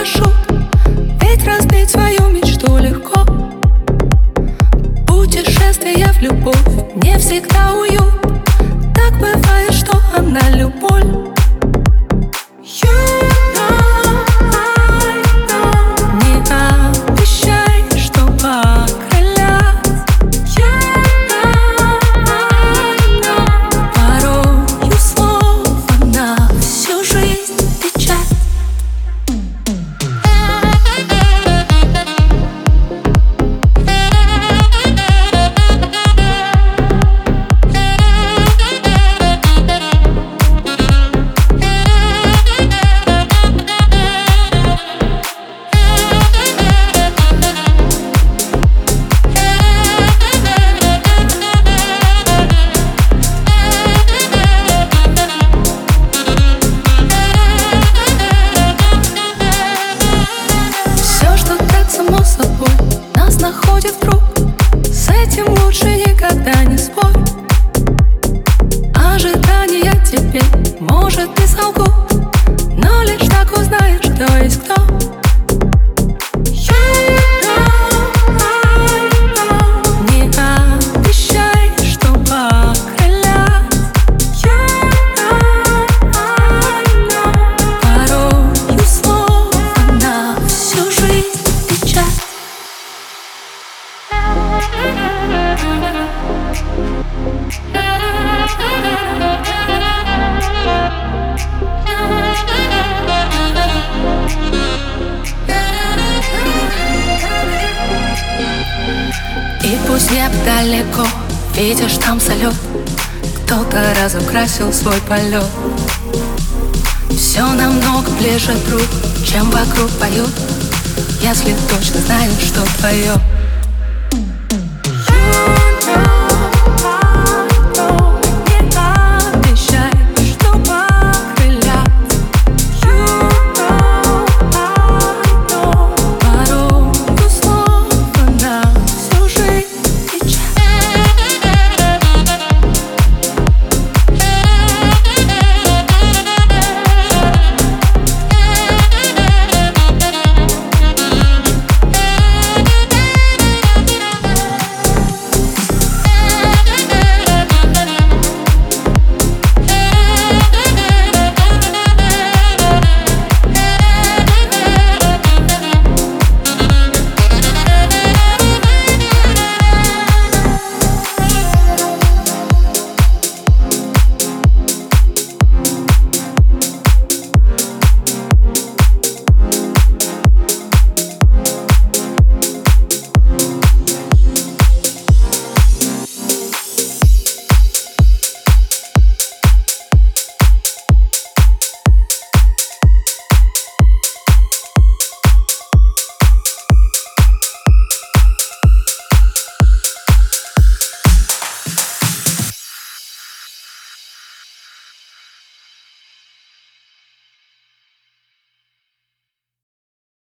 парашют Ведь разбить свою мечту легко. Путешествие в любовь не всегда уют. Так бывает, что она любовь. Небо далеко, видишь там салют. Кто-то разукрасил свой полет. Все намного ближе друг, чем вокруг поют. Если точно знаешь, что твое